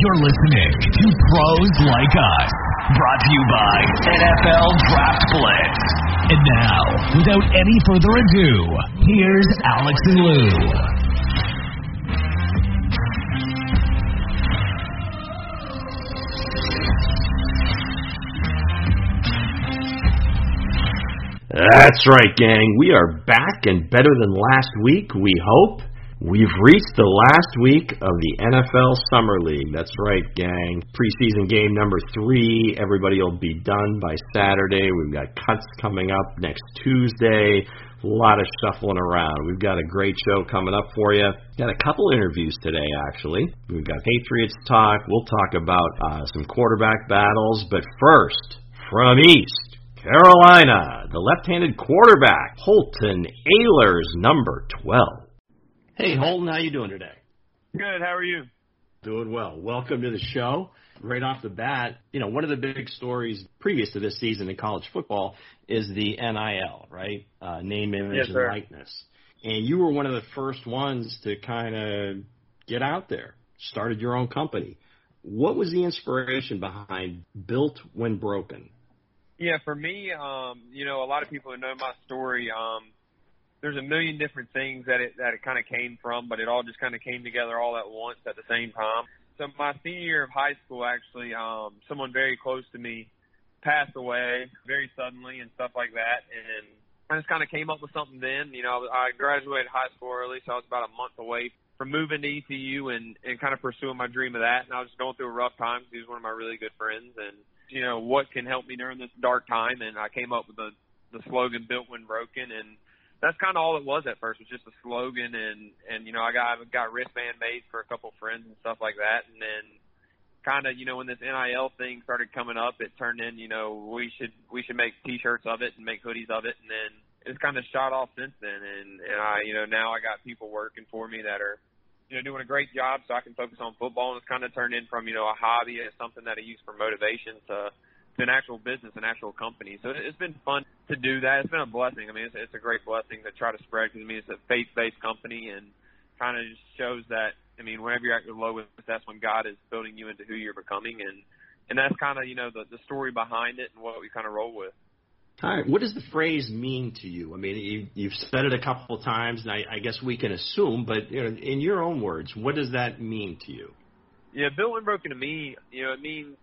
You're listening to Pros Like Us, brought to you by NFL Draft Blitz. And now, without any further ado, here's Alex and Lou. That's right, gang. We are back and better than last week, we hope. We've reached the last week of the NFL Summer League. That's right, gang. Preseason game number three. Everybody will be done by Saturday. We've got cuts coming up next Tuesday. A lot of shuffling around. We've got a great show coming up for you. Got a couple interviews today, actually. We've got Patriots talk. We'll talk about uh, some quarterback battles. But first, from East, Carolina, the left-handed quarterback, Holton Ahlers, number 12. Hey, Holton, how you doing today? Good. How are you? Doing well. Welcome to the show. Right off the bat, you know, one of the big stories previous to this season in college football is the NIL, right? Uh, name, image, yes, and likeness. And you were one of the first ones to kind of get out there, started your own company. What was the inspiration behind Built When Broken? Yeah, for me, um, you know, a lot of people who know my story, um, there's a million different things that it that it kind of came from, but it all just kind of came together all at once at the same time. So my senior year of high school, actually, um, someone very close to me passed away very suddenly and stuff like that, and I just kind of came up with something then. You know, I graduated high school early, so I was about a month away from moving to ECU and and kind of pursuing my dream of that. And I was just going through a rough time. He was one of my really good friends, and you know, what can help me during this dark time. And I came up with the, the slogan built when broken. And that's kind of all it was at first was just a slogan. And, and, you know, I got, got wristband made for a couple friends and stuff like that. And then kind of, you know, when this NIL thing started coming up, it turned in, you know, we should, we should make t-shirts of it and make hoodies of it. And then it's kind of shot off since then. And, and I, you know, now I got people working for me that are, you know, doing a great job so I can focus on football. And it's kind of turned in from, you know, a hobby and something that I use for motivation to, to an actual business, an actual company. So it's been fun to do that. It's been a blessing. I mean, it's, it's a great blessing to try to spread because, I mean, it's a faith-based company and kind of just shows that, I mean, whenever you're at your lowest, that's when God is building you into who you're becoming. And, and that's kind of, you know, the, the story behind it and what we kind of roll with. All right. What does the phrase mean to you? I mean, you, you've said it a couple of times, and I, I guess we can assume, but you know, in your own words, what does that mean to you? Yeah, built when broken to me, you know, it means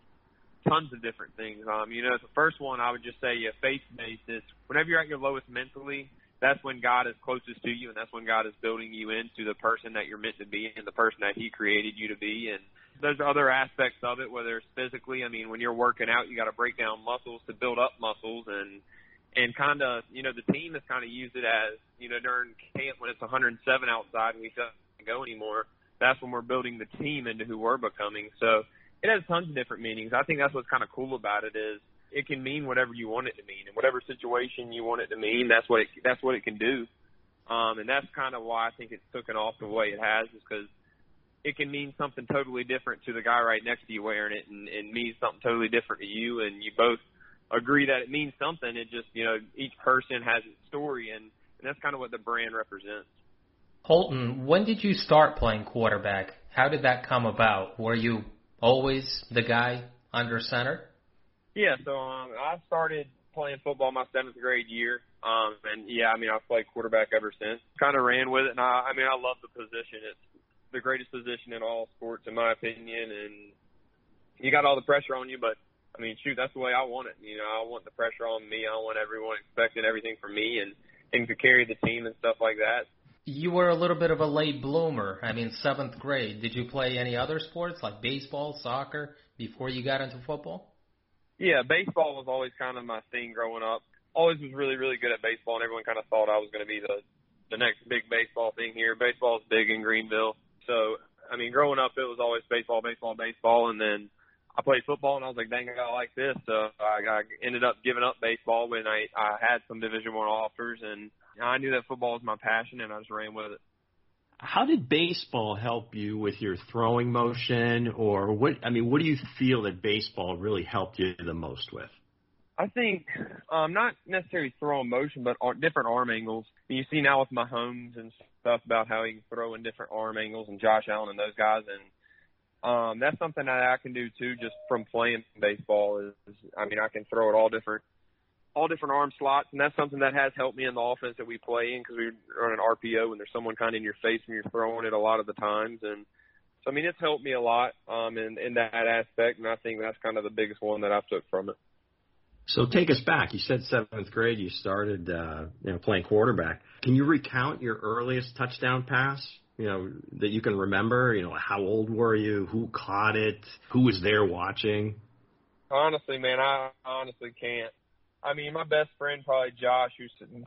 tons of different things. Um, you know, the first one I would just say, yeah, faith based is whenever you're at your lowest mentally, that's when God is closest to you, and that's when God is building you into the person that you're meant to be and the person that He created you to be. And there's other aspects of it, whether it's physically. I mean, when you're working out, you got to break down muscles to build up muscles, and and kind of, you know, the team has kind of used it as, you know, during camp when it's 107 outside and we can't go anymore. That's when we're building the team into who we're becoming. So it has tons of different meanings. I think that's what's kind of cool about it is it can mean whatever you want it to mean, and whatever situation you want it to mean, that's what it that's what it can do. Um, and that's kind of why I think it's taken off the way it has, is because it can mean something totally different to the guy right next to you wearing it, and, and means something totally different to you, and you both agree that it means something. It just you know each person has its story, and, and that's kind of what the brand represents. Holton, when did you start playing quarterback? How did that come about? Were you always the guy under center? Yeah, so um, I started playing football my seventh grade year, um, and yeah, I mean I've played quarterback ever since. Kind of ran with it, and I, I mean I love the position. It's the greatest position in all sports, in my opinion, and you got all the pressure on you, but I mean, shoot, that's the way I want it. You know, I want the pressure on me. I want everyone expecting everything from me and and to carry the team and stuff like that. You were a little bit of a late bloomer. I mean, seventh grade. Did you play any other sports like baseball, soccer before you got into football? Yeah, baseball was always kind of my thing growing up. Always was really, really good at baseball, and everyone kind of thought I was going to be the the next big baseball thing here. Baseball's big in Greenville, so I mean, growing up, it was always baseball, baseball, baseball, and then I played football, and I was like, dang, I got like this. So I, I ended up giving up baseball when I I had some Division One offers, and I knew that football was my passion, and I just ran with it. How did baseball help you with your throwing motion, or what? I mean, what do you feel that baseball really helped you the most with? I think um, not necessarily throwing motion, but ar- different arm angles. You see now with Mahomes and stuff about how he can throw in different arm angles, and Josh Allen and those guys, and um, that's something that I can do too, just from playing baseball. Is, is I mean, I can throw it all different, all different arm slots, and that's something that has helped me in the offense that we play in because we run an RPO and there's someone kind of in your face when you're throwing it a lot of the times, and so I mean, it's helped me a lot um, in in that aspect, and I think that's kind of the biggest one that I've took from it. So take us back. You said seventh grade you started uh, you know playing quarterback. Can you recount your earliest touchdown pass? You know that you can remember. You know how old were you? Who caught it? Who was there watching? Honestly, man, I honestly can't. I mean, my best friend, probably Josh, who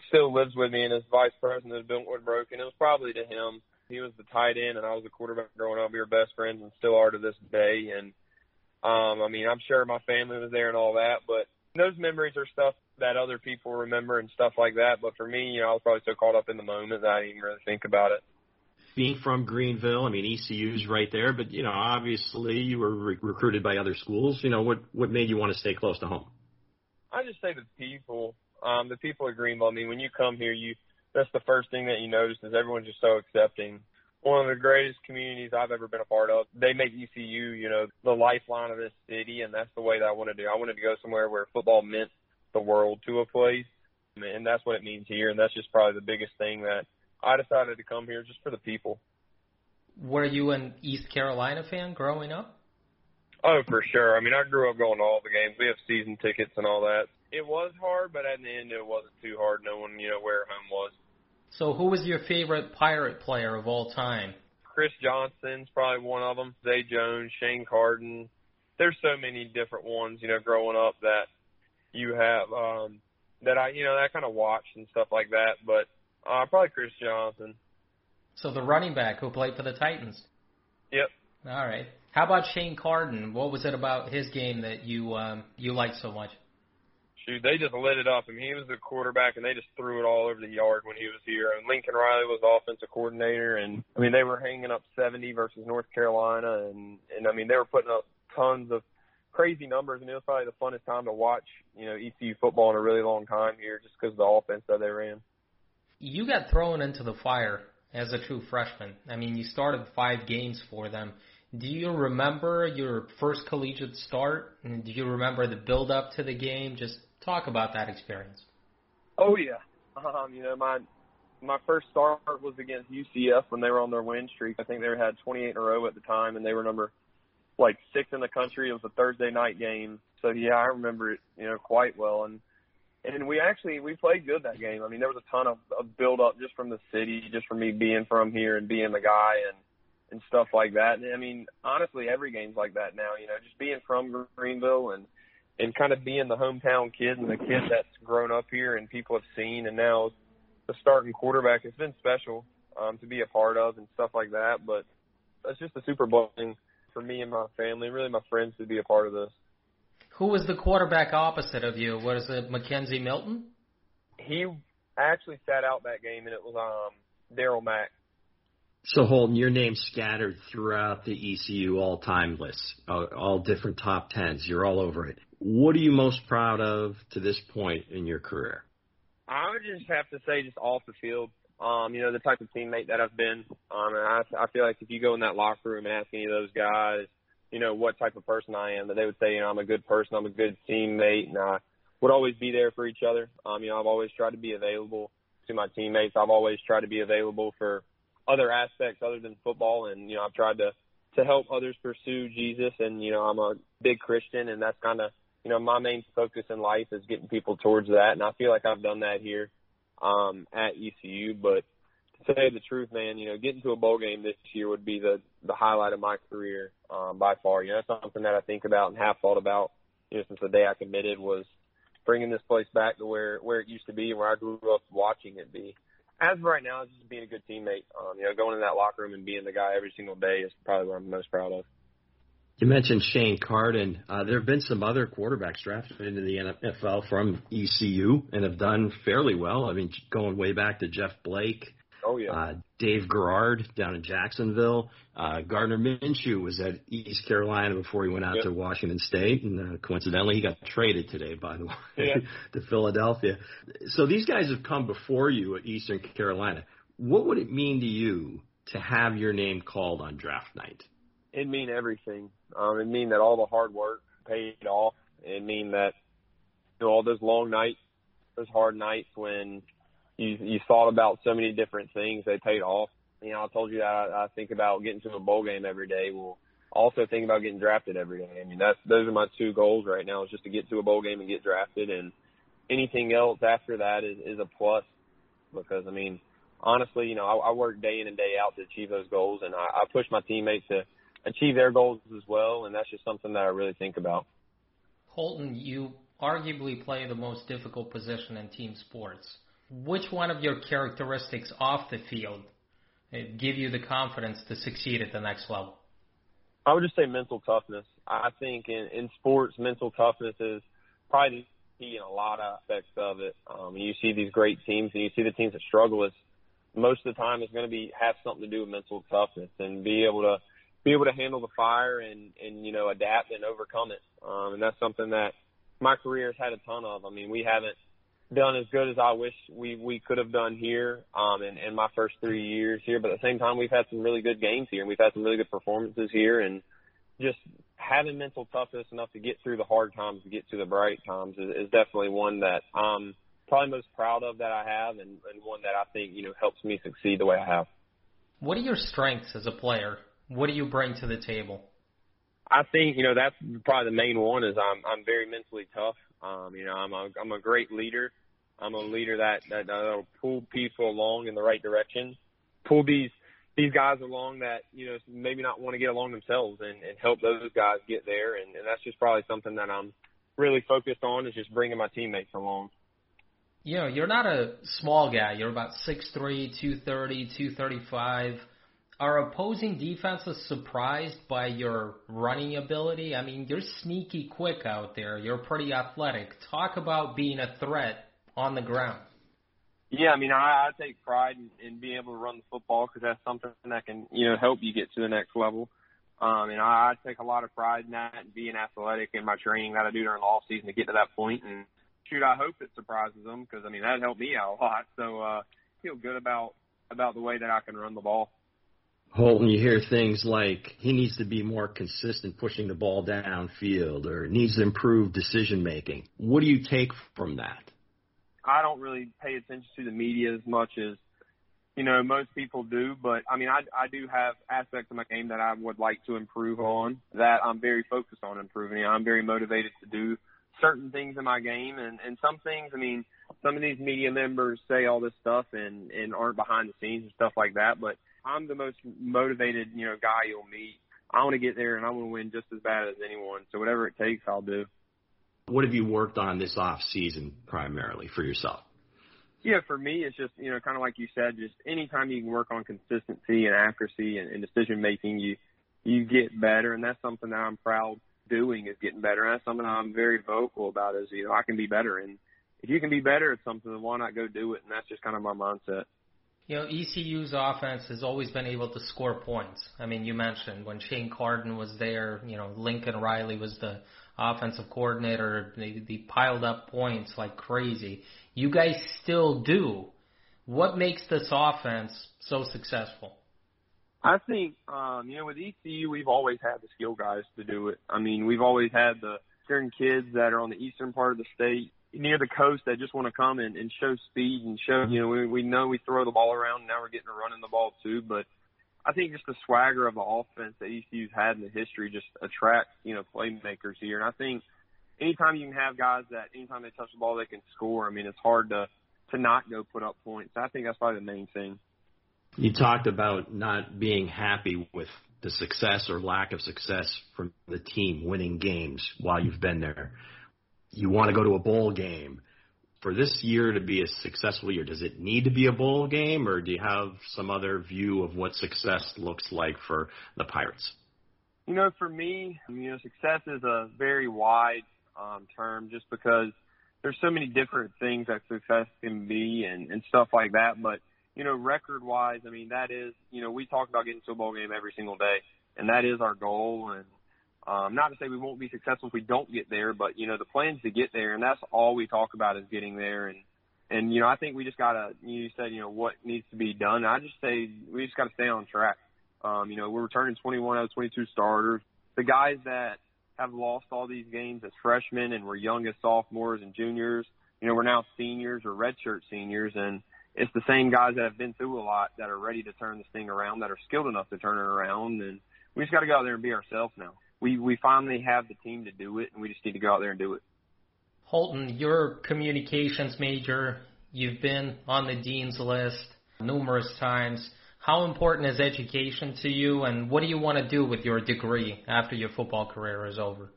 still lives with me and is vice president of Built When Broken. It was probably to him. He was the tight end, and I was the quarterback growing up. We were best friends and still are to this day. And um, I mean, I'm sure my family was there and all that, but those memories are stuff that other people remember and stuff like that. But for me, you know, I was probably so caught up in the moment that I didn't really think about it. Being from Greenville, I mean, ECU's right there, but you know, obviously you were re- recruited by other schools. You know, what what made you want to stay close to home? I just say the people, um, the people at Greenville. I mean, when you come here, you that's the first thing that you notice is everyone's just so accepting. One of the greatest communities I've ever been a part of. They make ECU, you know, the lifeline of this city, and that's the way that I want to. I wanted to go somewhere where football meant the world to a place, and that's what it means here. And that's just probably the biggest thing that I decided to come here just for the people. Were you an East Carolina fan growing up? Oh, for sure. I mean, I grew up going to all the games. We have season tickets and all that. It was hard, but at the end, it wasn't too hard knowing, you know, where home was. So, who was your favorite Pirate player of all time? Chris Johnson's probably one of them. Zay Jones, Shane Carden. There's so many different ones, you know, growing up that you have um, that I, you know, that I kind of watched and stuff like that. But uh, probably Chris Johnson. So the running back who played for the Titans. Yep. All right. How about Shane Carden? What was it about his game that you um, you liked so much? Shoot, they just lit it up. I mean, he was the quarterback, and they just threw it all over the yard when he was here. And Lincoln Riley was offensive coordinator, and I mean, they were hanging up 70 versus North Carolina, and and I mean, they were putting up tons of crazy numbers, and it was probably the funnest time to watch, you know, ECU football in a really long time here, just because of the offense that they ran. You got thrown into the fire as a true freshman. I mean, you started five games for them. Do you remember your first collegiate start? And do you remember the build up to the game? Just talk about that experience. Oh yeah, um, you know my my first start was against UCF when they were on their win streak. I think they had 28 in a row at the time, and they were number like six in the country. It was a Thursday night game, so yeah, I remember it you know quite well. And and we actually we played good that game. I mean, there was a ton of, of build up just from the city, just from me being from here and being the guy and and stuff like that. And I mean, honestly, every game's like that now. You know, just being from Greenville and and kind of being the hometown kid and the kid that's grown up here and people have seen and now the starting quarterback. It's been special um, to be a part of and stuff like that. But it's just a super blessing for me and my family, really my friends, to be a part of this. Who was the quarterback opposite of you? Was it McKenzie Milton? He actually sat out that game, and it was um, Darriel Mack. So Holton, your name scattered throughout the ECU all-time lists, all, all different top tens. You're all over it. What are you most proud of to this point in your career? I would just have to say, just off the field, um, you know, the type of teammate that I've been. Um, and I, I feel like if you go in that locker room and ask any of those guys, you know, what type of person I am, that they would say, you know, I'm a good person, I'm a good teammate, and I would always be there for each other. Um, you know, I've always tried to be available to my teammates. I've always tried to be available for other aspects other than football, and you know, I've tried to to help others pursue Jesus. And you know, I'm a big Christian, and that's kind of you know my main focus in life is getting people towards that. And I feel like I've done that here um, at ECU. But to say the truth, man, you know, getting to a bowl game this year would be the the highlight of my career um, by far. You know, something that I think about and have thought about. You know, since the day I committed was bringing this place back to where where it used to be and where I grew up watching it be. As of right now, just being a good teammate. Um, you know, going in that locker room and being the guy every single day is probably what I'm most proud of. You mentioned Shane Carden. Uh, there have been some other quarterbacks drafted into the NFL from ECU and have done fairly well. I mean, going way back to Jeff Blake, Oh yeah. Uh, Dave Garrard down in Jacksonville. Uh, Gardner Minshew was at East Carolina before he went out yep. to Washington State, and uh, coincidentally, he got traded today, by the way, yeah. to Philadelphia. So these guys have come before you at Eastern Carolina. What would it mean to you to have your name called on draft night? it mean everything. Um, it mean that all the hard work paid off. It mean that you know all those long nights, those hard nights when you you thought about so many different things, they paid off. You know, I told you that I, I think about getting to a bowl game every day. Well, also think about getting drafted every day. I mean, that's those are my two goals right now is just to get to a bowl game and get drafted, and anything else after that is is a plus because I mean, honestly, you know, I, I work day in and day out to achieve those goals, and I, I push my teammates to achieve their goals as well, and that's just something that I really think about. Holton, you arguably play the most difficult position in team sports. Which one of your characteristics off the field give you the confidence to succeed at the next level? I would just say mental toughness. I think in, in sports, mental toughness is probably key in a lot of aspects of it. Um, you see these great teams, and you see the teams that struggle. Is most of the time it's going to be have something to do with mental toughness and be able to be able to handle the fire and and you know adapt and overcome it. Um, and that's something that my career has had a ton of. I mean, we haven't done as good as I wish we we could have done here um in, in my first three years here, but at the same time we've had some really good games here and we've had some really good performances here and just having mental toughness enough to get through the hard times to get to the bright times is, is definitely one that I'm probably most proud of that I have and, and one that I think, you know, helps me succeed the way I have. What are your strengths as a player? What do you bring to the table? I think you know that's probably the main one is I'm I'm very mentally tough. Um, you know I'm a I'm a great leader. I'm a leader that that that'll pull people along in the right direction, pull these these guys along that you know maybe not want to get along themselves and, and help those guys get there. And, and that's just probably something that I'm really focused on is just bringing my teammates along. You know, you're not a small guy. You're about six three, two thirty, two thirty five are opposing defenses surprised by your running ability? I mean, you're sneaky quick out there. You're pretty athletic. Talk about being a threat on the ground. Yeah, I mean, I, I take pride in, in being able to run the football because that's something that can, you know, help you get to the next level. Um, and I, I take a lot of pride in that and being athletic in my training that I do during the off season to get to that point. And shoot, I hope it surprises them because I mean that helped me out a lot. So uh, feel good about about the way that I can run the ball. Holton, you hear things like he needs to be more consistent pushing the ball downfield or needs to improve decision making. What do you take from that? I don't really pay attention to the media as much as you know most people do, but I mean I I do have aspects of my game that I would like to improve on that I'm very focused on improving. I'm very motivated to do certain things in my game and and some things I mean some of these media members say all this stuff and and aren't behind the scenes and stuff like that, but I'm the most motivated, you know, guy you'll meet. I want to get there and I want to win just as bad as anyone. So whatever it takes, I'll do. What have you worked on this off season primarily for yourself? Yeah, for me, it's just you know, kind of like you said, just anytime you can work on consistency and accuracy and, and decision making, you you get better, and that's something that I'm proud doing is getting better. And that's something I'm very vocal about is you know I can be better, and if you can be better at something, then why not go do it? And that's just kind of my mindset. You know, ECU's offense has always been able to score points. I mean, you mentioned when Shane Carden was there, you know, Lincoln Riley was the offensive coordinator. They, they piled up points like crazy. You guys still do. What makes this offense so successful? I think, um, you know, with ECU, we've always had the skill guys to do it. I mean, we've always had the certain kids that are on the eastern part of the state near the coast that just want to come and, and show speed and show, you know, we, we know we throw the ball around. Now we're getting to running the ball too. But I think just the swagger of the offense that ECU's had in the history just attracts, you know, playmakers here. And I think anytime you can have guys that anytime they touch the ball, they can score. I mean, it's hard to, to not go put up points. I think that's probably the main thing. You talked about not being happy with the success or lack of success from the team winning games while you've been there you want to go to a bowl game. For this year to be a successful year, does it need to be a bowl game, or do you have some other view of what success looks like for the Pirates? You know, for me, you know, success is a very wide um, term just because there's so many different things that success can be and, and stuff like that. But, you know, record wise, I mean, that is, you know, we talk about getting to a bowl game every single day, and that is our goal. And, um, not to say we won't be successful if we don't get there, but you know the plans to get there, and that's all we talk about is getting there. And and you know I think we just gotta. You said you know what needs to be done. I just say we just gotta stay on track. Um, you know, we're returning 21 out of 22 starters. The guys that have lost all these games as freshmen and were young as sophomores and juniors, you know, we're now seniors or redshirt seniors, and it's the same guys that have been through a lot that are ready to turn this thing around, that are skilled enough to turn it around, and we just got to go out there and be ourselves now. We we finally have the team to do it, and we just need to go out there and do it. Holton, you're communications major. You've been on the dean's list numerous times. How important is education to you, and what do you want to do with your degree after your football career is over?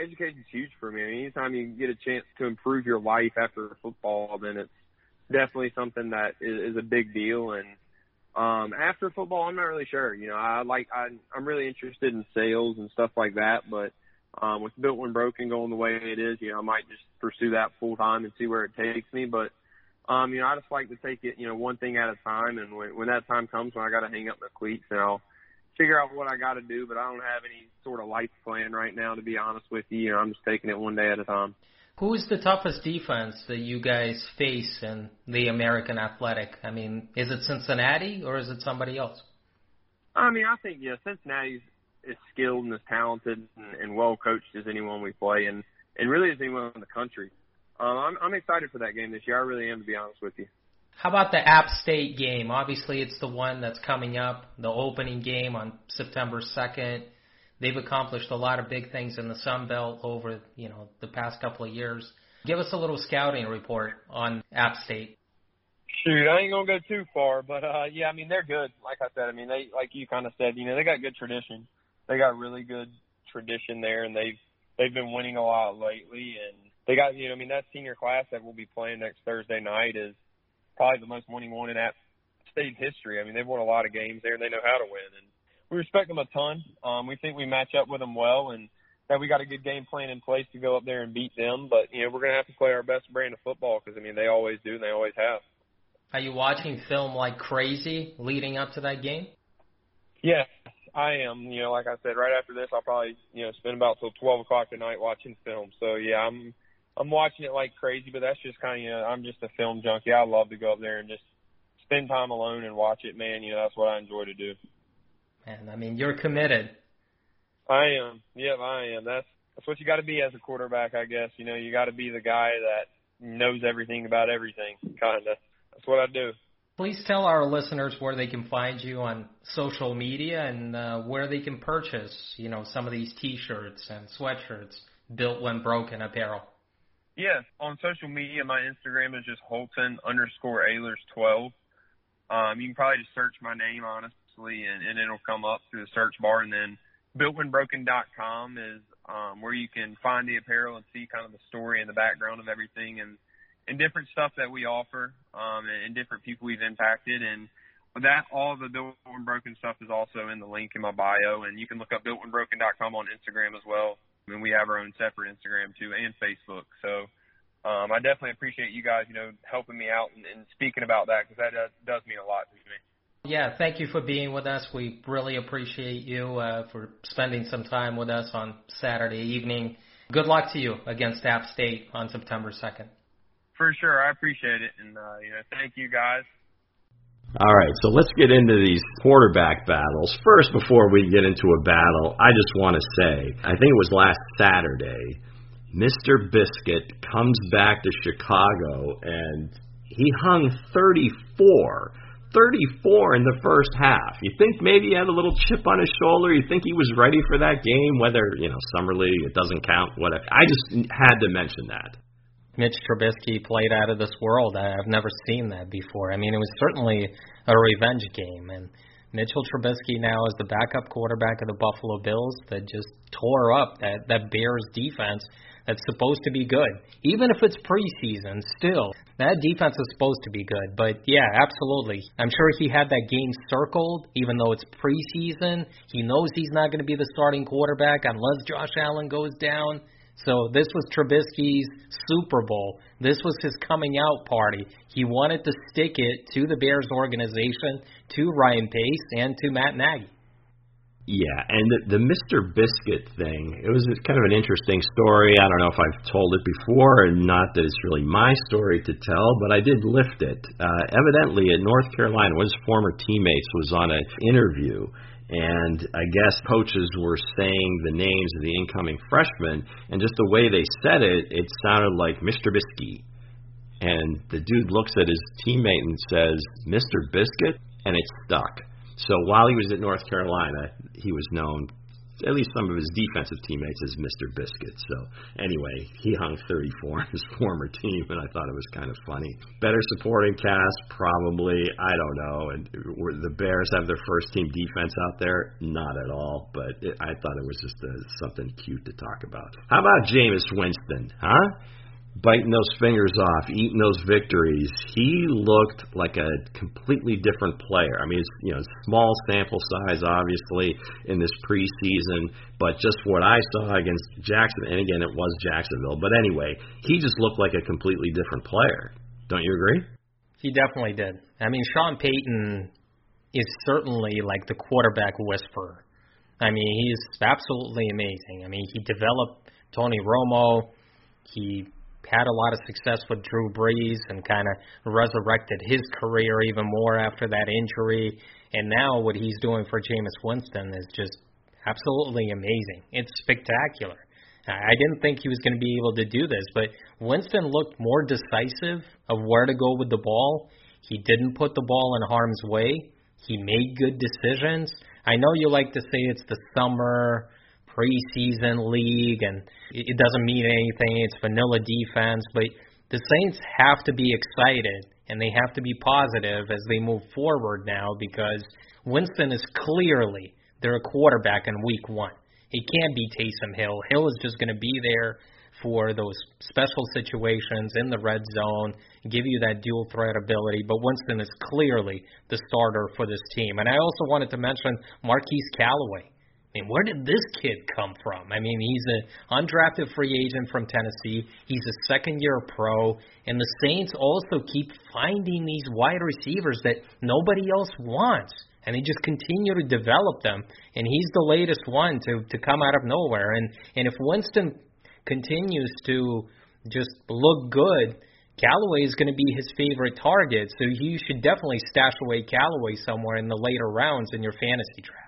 Education's huge for me. I mean, anytime you get a chance to improve your life after football, then it's definitely something that is, is a big deal. And um, after football, I'm not really sure. You know, I like I, I'm really interested in sales and stuff like that, but um, with Built When Broken going the way it is, you know, I might just pursue that full time and see where it takes me. But um, you know, I just like to take it, you know, one thing at a time. And when, when that time comes, when I got to hang up my cleats, then I'll figure out what I got to do. But I don't have any sort of life plan right now, to be honest with you. You know, I'm just taking it one day at a time. Who's the toughest defense that you guys face in the American Athletic? I mean, is it Cincinnati or is it somebody else? I mean, I think yeah, Cincinnati's as skilled and as talented and, and well coached as anyone we play, and and really as anyone in the country. Um, I'm I'm excited for that game this year. I really am, to be honest with you. How about the App State game? Obviously, it's the one that's coming up, the opening game on September 2nd they've accomplished a lot of big things in the Sun Belt over you know the past couple of years. Give us a little scouting report on App State. Shoot, I ain't gonna go too far, but uh yeah, I mean they're good. Like I said, I mean they like you kind of said, you know they got good tradition. They got really good tradition there, and they've they've been winning a lot lately, and they got you know I mean that senior class that we'll be playing next Thursday night is probably the most winning one in App State history. I mean they've won a lot of games there, and they know how to win, and we respect them a ton. Um, we think we match up with them well, and that we got a good game plan in place to go up there and beat them. But you know, we're gonna have to play our best brand of football because I mean, they always do and they always have. Are you watching film like crazy leading up to that game? Yes, I am. You know, like I said, right after this, I'll probably you know spend about till twelve o'clock tonight watching film. So yeah, I'm I'm watching it like crazy. But that's just kind of you know, I'm just a film junkie. I love to go up there and just spend time alone and watch it. Man, you know, that's what I enjoy to do. And I mean, you're committed. I am. Yep, I am. That's that's what you got to be as a quarterback, I guess. You know, you got to be the guy that knows everything about everything. Kind of. That's what I do. Please tell our listeners where they can find you on social media and uh, where they can purchase, you know, some of these T-shirts and sweatshirts built when broken apparel. Yeah, on social media, my Instagram is just Holton underscore Ahlers twelve. Um, you can probably just search my name, honest, and, and it'll come up through the search bar. And then builtwhenbroken.com is um, where you can find the apparel and see kind of the story and the background of everything and and different stuff that we offer um, and, and different people we've impacted. And with that, all the Built When Broken stuff is also in the link in my bio, and you can look up builtwhenbroken.com on Instagram as well. I mean, we have our own separate Instagram too and Facebook. So um, I definitely appreciate you guys, you know, helping me out and, and speaking about that because that does, does mean a lot to me. Yeah, thank you for being with us. We really appreciate you uh, for spending some time with us on Saturday evening. Good luck to you against App State on September 2nd. For sure, I appreciate it, and uh, you know, thank you guys. All right, so let's get into these quarterback battles. First, before we get into a battle, I just want to say, I think it was last Saturday, Mr. Biscuit comes back to Chicago and he hung 34 34 in the first half. You think maybe he had a little chip on his shoulder? You think he was ready for that game? Whether, you know, Summer League, it doesn't count, whatever. I just had to mention that. Mitch Trubisky played out of this world. I've never seen that before. I mean, it was certainly a revenge game. And Mitchell Trubisky now is the backup quarterback of the Buffalo Bills that just tore up that, that Bears defense that's supposed to be good. Even if it's preseason, still, that defense is supposed to be good. But yeah, absolutely. I'm sure he had that game circled, even though it's preseason. He knows he's not going to be the starting quarterback unless Josh Allen goes down. So this was Trubisky's Super Bowl. This was his coming out party. He wanted to stick it to the Bears organization, to Ryan Pace, and to Matt Nagy. Yeah, and the, the Mr. Biscuit thing, it was kind of an interesting story. I don't know if I've told it before, and not that it's really my story to tell, but I did lift it. Uh, evidently, at North Carolina, one of his former teammates was on an interview, And I guess coaches were saying the names of the incoming freshmen, and just the way they said it, it sounded like Mr. Biscuit. And the dude looks at his teammate and says, Mr. Biscuit? And it stuck. So while he was at North Carolina, he was known at least some of his defensive teammates as Mr. Biscuit. So anyway, he hung 34 on his former team, and I thought it was kind of funny. Better supporting cast, probably. I don't know. And the Bears have their first team defense out there, not at all. But it, I thought it was just a, something cute to talk about. How about Jameis Winston? Huh? Biting those fingers off, eating those victories. He looked like a completely different player. I mean, it's you know small sample size, obviously, in this preseason, but just what I saw against Jackson, and again, it was Jacksonville. But anyway, he just looked like a completely different player. Don't you agree? He definitely did. I mean, Sean Payton is certainly like the quarterback whisperer. I mean, he's absolutely amazing. I mean, he developed Tony Romo. He had a lot of success with Drew Brees and kind of resurrected his career even more after that injury. And now what he's doing for Jameis Winston is just absolutely amazing. It's spectacular. I didn't think he was going to be able to do this, but Winston looked more decisive of where to go with the ball. He didn't put the ball in harm's way. He made good decisions. I know you like to say it's the summer preseason league and it doesn't mean anything. It's vanilla defense, but the Saints have to be excited and they have to be positive as they move forward now because Winston is clearly their quarterback in week one. It can't be Taysom Hill. Hill is just going to be there for those special situations in the red zone, give you that dual threat ability. But Winston is clearly the starter for this team. And I also wanted to mention Marquise Callaway. I mean, where did this kid come from? I mean, he's an undrafted free agent from Tennessee. He's a second year pro. And the Saints also keep finding these wide receivers that nobody else wants. And they just continue to develop them. And he's the latest one to, to come out of nowhere. And, and if Winston continues to just look good, Callaway is going to be his favorite target. So you should definitely stash away Callaway somewhere in the later rounds in your fantasy draft.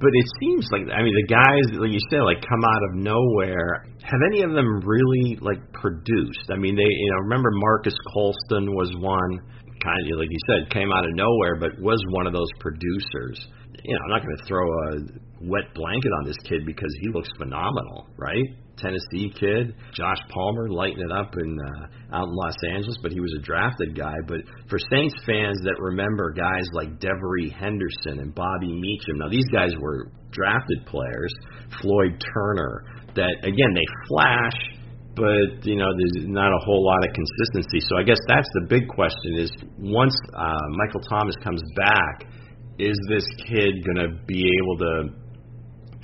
But it seems like I mean the guys like you said like come out of nowhere. Have any of them really like produced? I mean they you know remember Marques Colston was one kind of like you said came out of nowhere but was one of those producers. You know I'm not going to throw a wet blanket on this kid because he looks phenomenal, right? Tennessee kid, Josh Palmer, lighting it up in uh, out in Los Angeles, but he was a drafted guy. But for Saints fans that remember guys like Devery Henderson and Bobby Meachem, now these guys were drafted players. Floyd Turner, that again they flash, but you know there's not a whole lot of consistency. So I guess that's the big question: is once uh, Michael Thomas comes back, is this kid going to be able to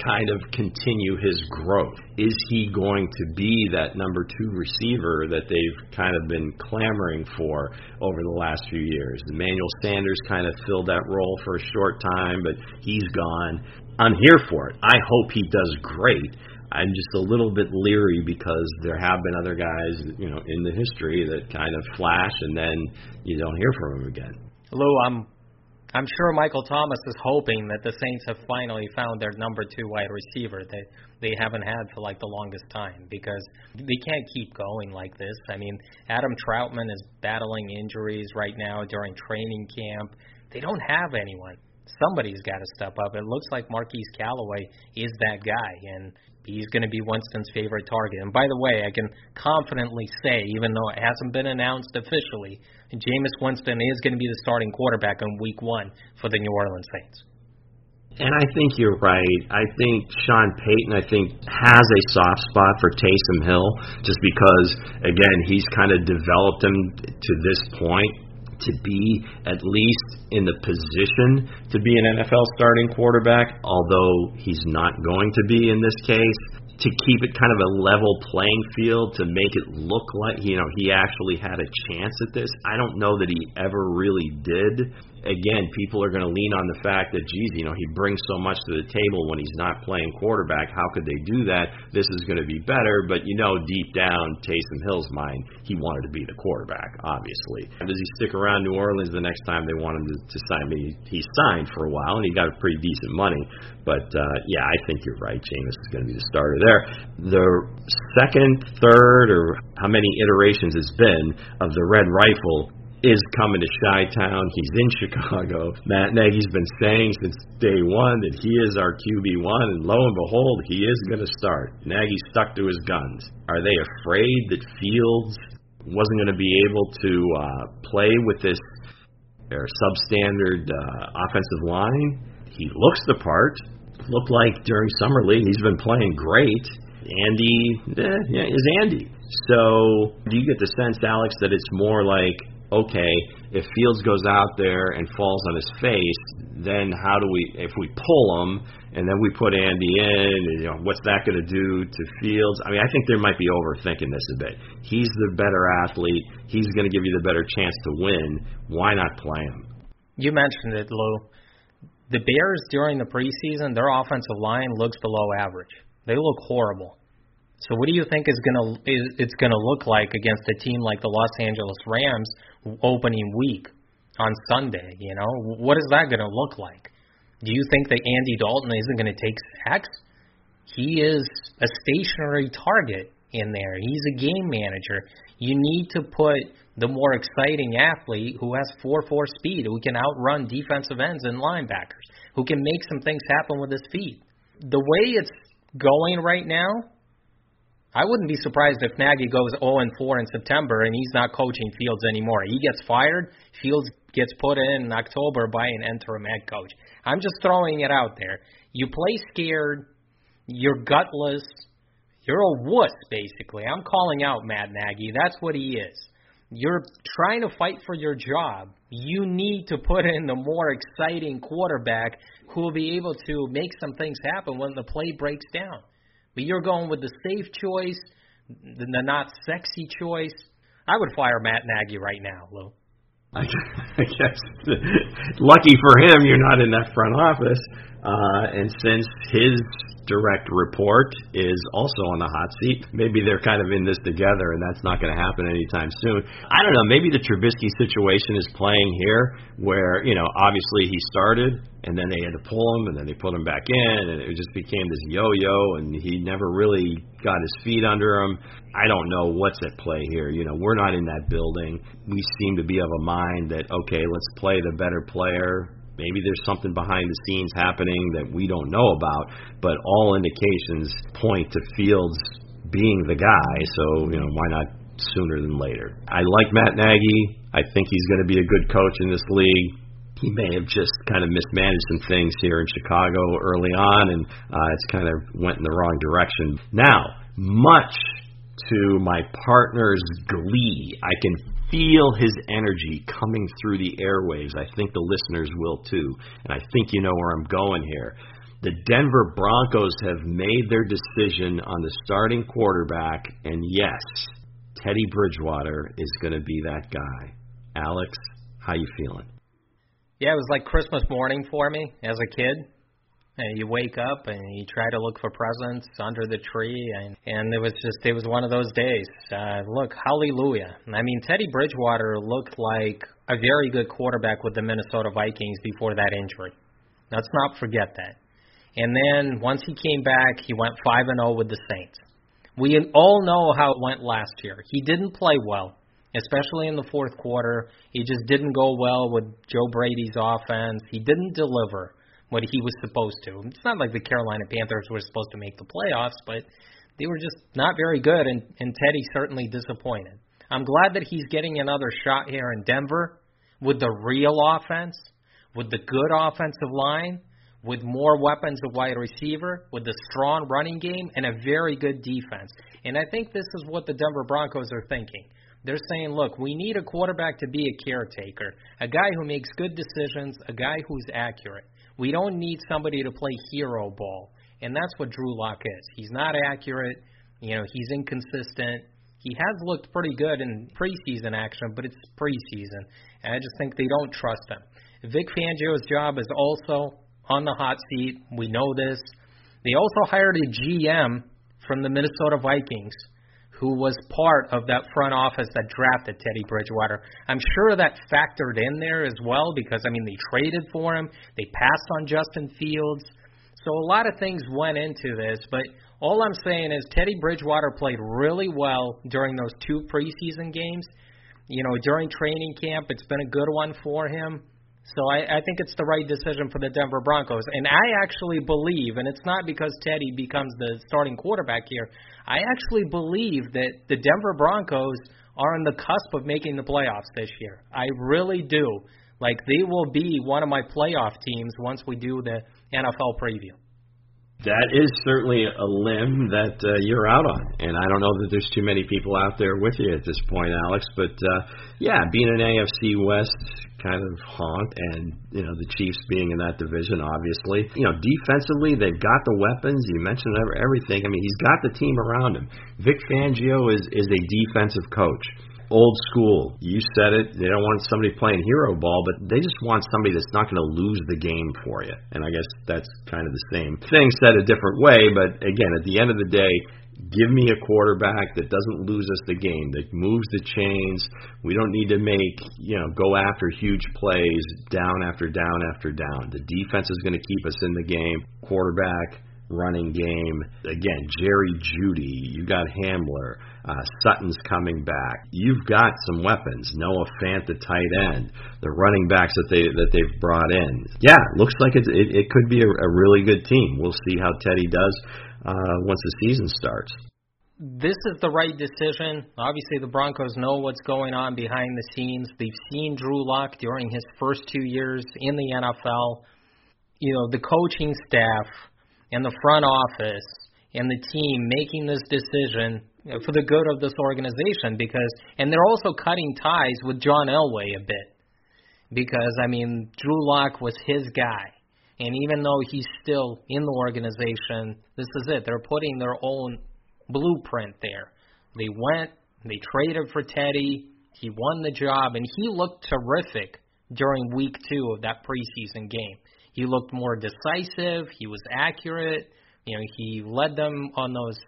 kind of continue his growth? Is he going to be that number two receiver that they've kind of been clamoring for over the last few years? Emmanuel Sanders kind of filled that role for a short time, but he's gone. I'm here for it. I hope he does great. I'm just a little bit leery because there have been other guys, you know, in the history that kind of flash and then you don't hear from them again. Hello, I'm I'm sure Michael Thomas is hoping that the Saints have finally found their number two wide receiver that they haven't had for like the longest time because they can't keep going like this. I mean, Adam Trautman is battling injuries right now during training camp. They don't have anyone. Somebody's got to step up. It looks like Marquise Callaway is that guy, and he's going to be Winston's favorite target. And by the way, I can confidently say, even though it hasn't been announced officially, Jameis Winston is going to be the starting quarterback in Week One for the New Orleans Saints. And I think you're right. I think Sean Payton, I think, has a soft spot for Taysom Hill, just because, again, he's kind of developed him to this point to be at least in the position to be an NFL starting quarterback, although he's not going to be in this case to keep it kind of a level playing field to make it look like you know he actually had a chance at this. I don't know that he ever really did. Again, people are going to lean on the fact that, geez, you know, he brings so much to the table when he's not playing quarterback. How could they do that? This is going to be better. But you know, deep down, Taysom Hill's mind, he wanted to be the quarterback, obviously. Does he stick around New Orleans the next time they want him to, to sign? He, he signed for a while and he got a pretty decent money. But uh, yeah, I think you're right. Jameis is going to be the starter there. The second, third, or how many iterations it's been of the Red Rifle is coming to Chi Town. He's in Chicago. Matt Nagy's been saying since day one that he is our QB one, and lo and behold, he is going to start. Nagy stuck to his guns. Are they afraid that Fields wasn't going to be able to uh, play with this their substandard uh, offensive line? He looks the part. Looked like during summer league he's been playing great. Andy eh, yeah, is Andy. So do you get the sense, Alex, that it's more like okay, if Fields goes out there and falls on his face, then how do we, if we pull him and then we put Andy in, you know, what's that going to do to Fields? I mean, I think they might be overthinking this a bit. He's the better athlete. He's going to give you the better chance to win. Why not play him? You mentioned it, Lou. The Bears during the preseason, their offensive line looks below average. They look horrible. So what do you think is gonna it's gonna look like against a team like the Los Angeles Rams opening week on Sunday? You know, what is that gonna look like? Do you think that Andy Dalton isn't gonna take sacks? He is a stationary target in there. He's a game manager. You need to put the more exciting athlete who has 4-4 speed, who can outrun defensive ends and linebackers, who can make some things happen with his feet. The way it's going right now, I wouldn't be surprised if Nagy goes 0 and 4 in September and he's not coaching Fields anymore. He gets fired, Fields gets put in in October by an interim head coach. I'm just throwing it out there. You play scared, you're gutless, you're a wuss basically. I'm calling out Matt Nagy. That's what he is. You're trying to fight for your job. You need to put in the more exciting quarterback who will be able to make some things happen when the play breaks down. But you're going with the safe choice, the not sexy choice. I would fire Matt Nagy right now, Lou. I guess lucky for him, you're not in that front office. Uh, and since his direct report is also on the hot seat. Maybe they're kind of in this together, and that's not going to happen anytime soon. I don't know. Maybe the Trubisky situation is playing here, where you know obviously he started, and then they had to pull him, and then they put him back in, and it just became this yo-yo, and he never really got his feet under him. I don't know what's at play here. You know, we're not in that building. We seem to be of a mind that okay, let's play the better player Maybe there's something behind the scenes happening that we don't know about, but all indications point to Fields being the guy, so, you know, why not sooner than later? I like Matt Nagy. I think he's going to be a good coach in this league he may have just kind of mismanaged some things here in Chicago early on, and uh, it's kind of went in the wrong direction. Now, much to my partner's glee, I can feel his energy coming through the airwaves. I think the listeners will too. And I think you know where I'm going here. The Denver Broncos have made their decision on the starting quarterback, and yes, Teddy Bridgewater is going to be that guy. Alex, how you feeling? Yeah, it was like Christmas morning for me as a kid and you wake up and you try to look for presents under the tree and and it was just it was one of those days. Uh look hallelujah. I mean teddy bridgewater looked like a very good quarterback with the minnesota vikings before that injury. Let's not forget that. And then once he came back he went 5 and 0 with the saints. We all know how it went last year. He didn't play well especially in the fourth quarter. He just didn't go well with joe brady's offense. He didn't deliver what he was supposed to. It's not like the Carolina Panthers were supposed to make the playoffs, but they were just not very good, and, and Teddy certainly disappointed. I'm glad that he's getting another shot here in Denver with the real offense, with the good offensive line, with more weapons of wide receiver, with the strong running game, and a very good defense. And I think this is what the Denver Broncos are thinking. They're saying, look, we need a quarterback to be a caretaker, a guy who makes good decisions, a guy who's accurate. We don't need somebody to play hero ball, and that's what Drew Lock is. He's not accurate. You know, he's inconsistent. He has looked pretty good in preseason action, but it's preseason, and I just think they don't trust him. Vic Fangio's job is also on the hot seat. We know this. They also hired a GM from the Minnesota Vikings who was part of that front office that drafted Teddy Bridgewater. I'm sure that factored in there as well because I mean they traded for him, they passed on Justin Fields. So a lot of things went into this, but all I'm saying is Teddy Bridgewater played really well during those two preseason games. You know, during training camp, it's been a good one for him. So I, I think it's the right decision for the Denver Broncos. And I actually believe, and it's not because Teddy becomes the starting quarterback here, I actually believe that the Denver Broncos are on the cusp of making the playoffs this year. I really do. Like they will be one of my playoff teams once we do the NFL preview. That is certainly a limb that uh, you're out on, and I don't know that there's too many people out there with you at this point, Alex. But uh, yeah, being an AFC West kind of honk, and you know the Chiefs being in that division, obviously, you know defensively they've got the weapons. You mentioned everything. I mean, he's got the team around him. Vic Fangio is is a defensive coach old school. You said it. They don't want somebody playing hero ball, but they just want somebody that's not going to lose the game for you. And I guess that's kind of the same thing said a different way. But again, at the end of the day, give me a quarterback that doesn't lose us the game, that moves the chains. We don't need to make, you know, go after huge plays down after down after down. The defense is going to keep us in the game. Quarterback, running game. Again, Jerry Jeudy, you got Hamler. Uh, Sutton's coming back. You've got some weapons. Noah Fant, the tight end, the running backs that they that they've brought in. Yeah, looks like it it, it could be a, a really good team. We'll see how Teddy does uh, once the season starts. This is the right decision. Obviously, the Broncos know what's going on behind the scenes. They've seen Drew Lock during his first two years in the NFL. You know, the coaching staff and the front office and the team making this decision for the good of this organization because and they're also cutting ties with John Elway a bit because I mean Drew Lock was his guy and even though he's still in the organization this is it they're putting their own blueprint there they went they traded for Teddy he won the job and he looked terrific during week 2 of that preseason game he looked more decisive he was accurate you know he led them on those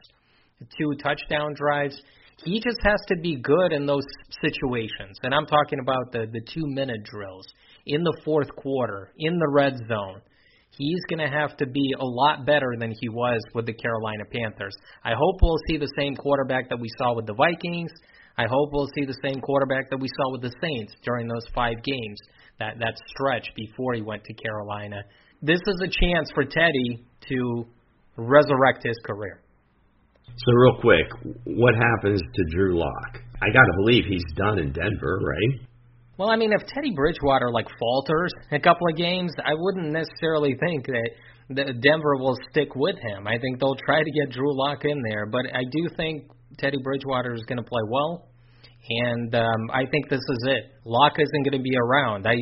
two touchdown drives. He just has to be good in those situations. And I'm talking about the, the two minute drills in the fourth quarter, in the red zone. He's going to have to be a lot better than he was with the Carolina Panthers. I hope we'll see the same quarterback that we saw with the Vikings. I hope we'll see the same quarterback that we saw with the Saints during those five games, that, that stretch before he went to Carolina. This is a chance for Teddy to resurrect his career. So real quick, what happens to Drew Lock? I got to believe he's done in Denver, right? Well, I mean, if Teddy Bridgewater like falters a couple of games, I wouldn't necessarily think that, that Denver will stick with him. I think they'll try to get Drew Lock in there, but I do think Teddy Bridgewater is going to play well, and um, I think this is it. Lock isn't going to be around. I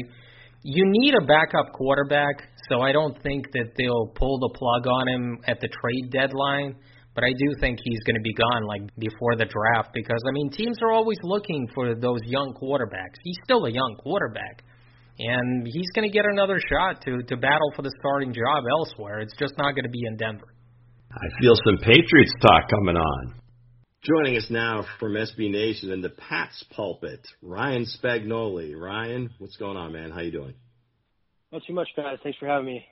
you need a backup quarterback, so I don't think that they'll pull the plug on him at the trade deadline. But I do think he's going to be gone like before the draft because I mean teams are always looking for those young quarterbacks. He's still a young quarterback, and he's going to get another shot to to battle for the starting job elsewhere. It's just not going to be in Denver. I feel some Patriots talk coming on. Joining us now from SB Nation in the Pats pulpit, Ryan Spagnoli. Ryan, what's going on, man? How you doing? Not too much, guys. Thanks for having me.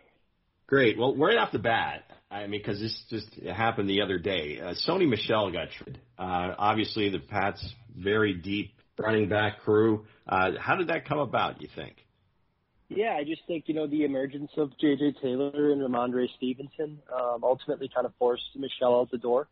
Great. Well, right off the bat, I mean, because this just happened the other day. Uh, Sony Michel got traded. Uh, obviously, the Pats very deep running back crew. Uh, how did that come about? You think? Yeah, I just think you know the emergence of J.J. Taylor and Rhamondre Stevenson um, ultimately kind of forced Michel out the door.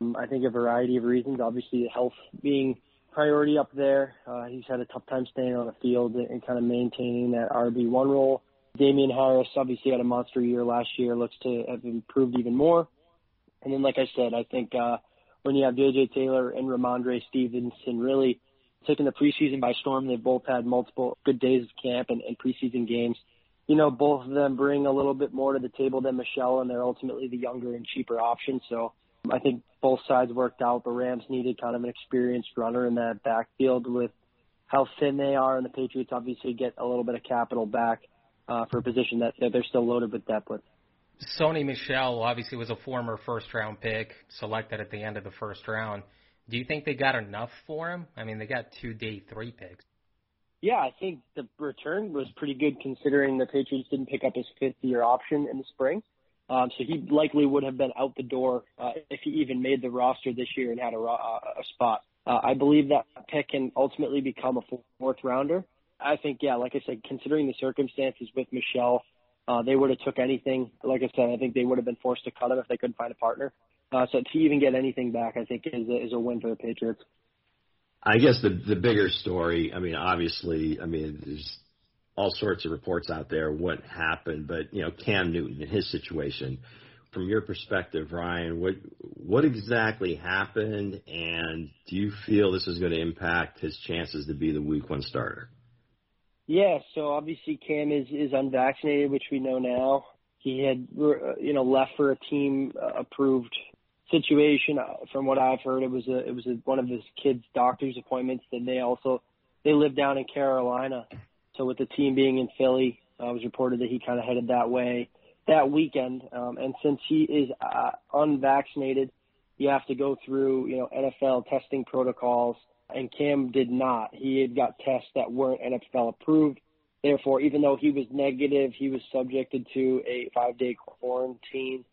Um, I think a variety of reasons. Obviously, health being priority up there. Uh, he's had a tough time staying on the field and, and kind of maintaining that RB one role. Damien Harris obviously had a monster year last year, looks to have improved even more. And then, like I said, I think uh, when you have J.J. Taylor and Rhamondre Stevenson really taking the preseason by storm, they've both had multiple good days of camp and, and preseason games. You know, both of them bring a little bit more to the table than Michel, and they're ultimately the younger and cheaper option. So I think both sides worked out. The Rams needed kind of an experienced runner in that backfield with how thin they are, and the Patriots obviously get a little bit of capital back uh, for a position that, they're still loaded with depth with. Sony Michel obviously was a former first round pick selected at the end of the first round. Do you think they got enough for him? I mean, they got two day three picks. Yeah, I think the return was pretty good considering the Patriots didn't pick up his fifth year option in the spring. Um, so he likely would have been out the door uh, if he even made the roster this year and had a, uh, a spot. Uh, I believe that pick can ultimately become a fourth rounder. I think, yeah, like I said, considering the circumstances with Michel, uh, they would have took anything. Like I said, I think they would have been forced to cut him if they couldn't find a partner. Uh, so to even get anything back, I think is a, is a win for the Patriots. I guess the the bigger story. I mean, obviously, I mean, there's all sorts of reports out there what happened, but you know, Cam Newton and his situation. From your perspective, Ryan, what what exactly happened, and do you feel this is going to impact his chances to be the Week One starter? Yeah, so obviously Cam is is unvaccinated, which we know now. He had uh, you know left for a team approved situation. Uh, from what I've heard, it was a it was a, one of his kids' doctor's appointments. And they also they live down in Carolina, so with the team being in Philly, uh, it was reported that he kind of headed that way that weekend. Um, and since he is uh, unvaccinated, you have to go through you know NFL testing protocols. And Cam did not. He had got tests that weren't NFL approved. Therefore, even though he was negative, he was subjected to a five-day quarantine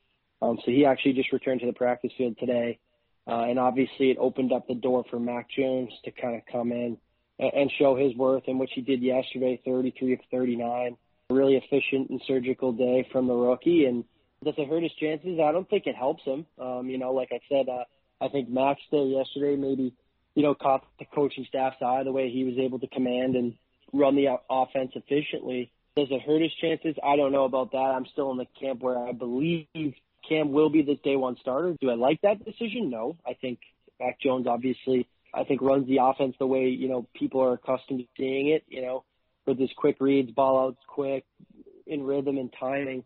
um, so he actually just returned to the practice field today. Uh, and obviously it opened up the door for Mac Jones to kind of come in and, and show his worth in which he did yesterday, 33 of 39. A really efficient and surgical day from the rookie. And does it hurt his chances? I don't think it helps him. Um, you know, like I said, uh, I think Mac's day yesterday maybe, you know, caught the coaching staff's eye the way he was able to command and run the offense efficiently. Does it hurt his chances? I don't know about that. I'm still in the camp where I believe Cam will be the day one starter. Do I like that decision? No. I think Mac Jones obviously I think runs the offense the way, you know, people are accustomed to seeing it, you know, with his quick reads, ball outs quick, in rhythm and timing.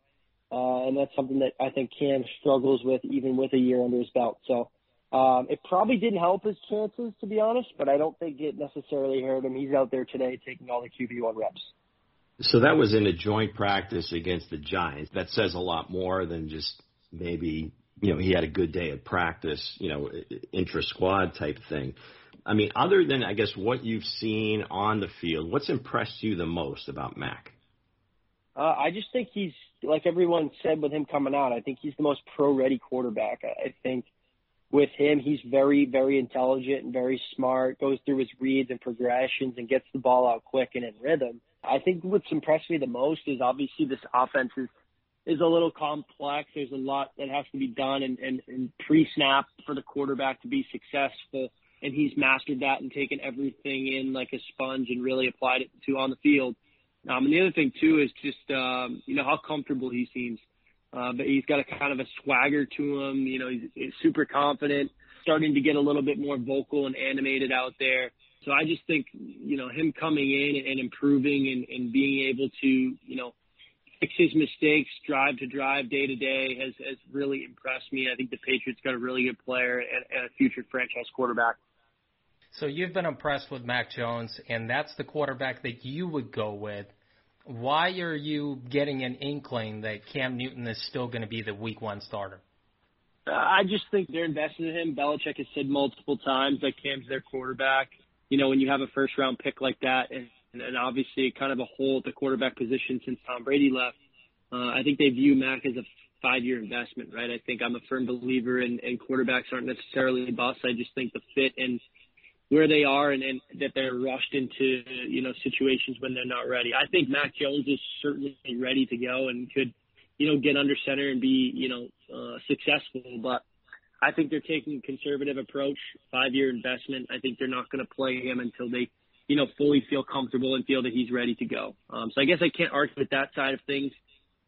Uh, and that's something that I think Cam struggles with even with a year under his belt. So um, it probably didn't help his chances, to be honest, but I don't think it necessarily hurt him. He's out there today taking all the QB1 reps. So that was in a joint practice against the Giants. That says a lot more than just maybe you know he had a good day at practice, you know, intra squad type thing. I mean, other than I guess what you've seen on the field, what's impressed you the most about Mac? Uh, I just think he's like everyone said with him coming out. I think he's the most pro-ready quarterback. I, I think with him, he's very, very intelligent and very smart. Goes through his reads and progressions and gets the ball out quick and in rhythm. I think what's impressed me the most is obviously this offense is is a little complex. There's a lot that has to be done and, and, and pre-snap for the quarterback to be successful. And he's mastered that and taken everything in like a sponge and really applied it to on the field. Um, and the other thing too is just um, you know how comfortable he seems. Uh, but he's got a kind of a swagger to him. You know, he's, he's super confident, starting to get a little bit more vocal and animated out there. So I just think, you know, him coming in and improving and, and being able to, you know, fix his mistakes, drive to drive, day to day, has has really impressed me. I think the Patriots got a really good player and, and a future franchise quarterback. So you've been impressed with Mac Jones, and that's the quarterback that you would go with. Why are you getting an inkling that Cam Newton is still going to be the Week One starter? I just think they're invested in him. Belichick has said multiple times that Cam's their quarterback. You know, when you have a first round pick like that, and and, obviously kind of a hole at the quarterback position since Tom Brady left. Uh, I think they view Mac as a five-year investment, right? I think I'm a firm believer in, in quarterbacks aren't necessarily busts. I just think the fit and where they are and, and that they're rushed into, you know, situations when they're not ready. I think Mac Jones is certainly ready to go and could, you know, get under center and be, you know, uh, successful. But I think they're taking a conservative approach, five-year investment. I think they're not going to play him until they – you know, fully feel comfortable and feel that he's ready to go. Um, so I guess I can't argue with that side of things.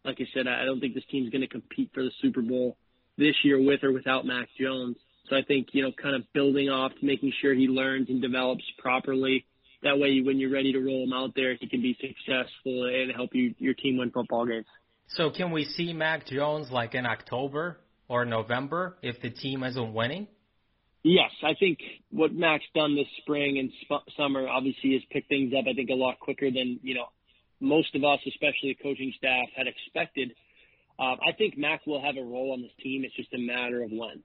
Like I said, I don't think this team's going to compete for the Super Bowl this year with or without Mac Jones. So I think, you know, kind of building off, making sure he learns and develops properly. That way, when you're ready to roll him out there, he can be successful and help you your team win football games. So can we see Mac Jones like in October or November if the team isn't winning? Yes, I think what Mac's done this spring and sp- summer obviously has picked things up. I think a lot quicker than you know most of us, especially the coaching staff, had expected. Um, I think Mac will have a role on this team. It's just a matter of when.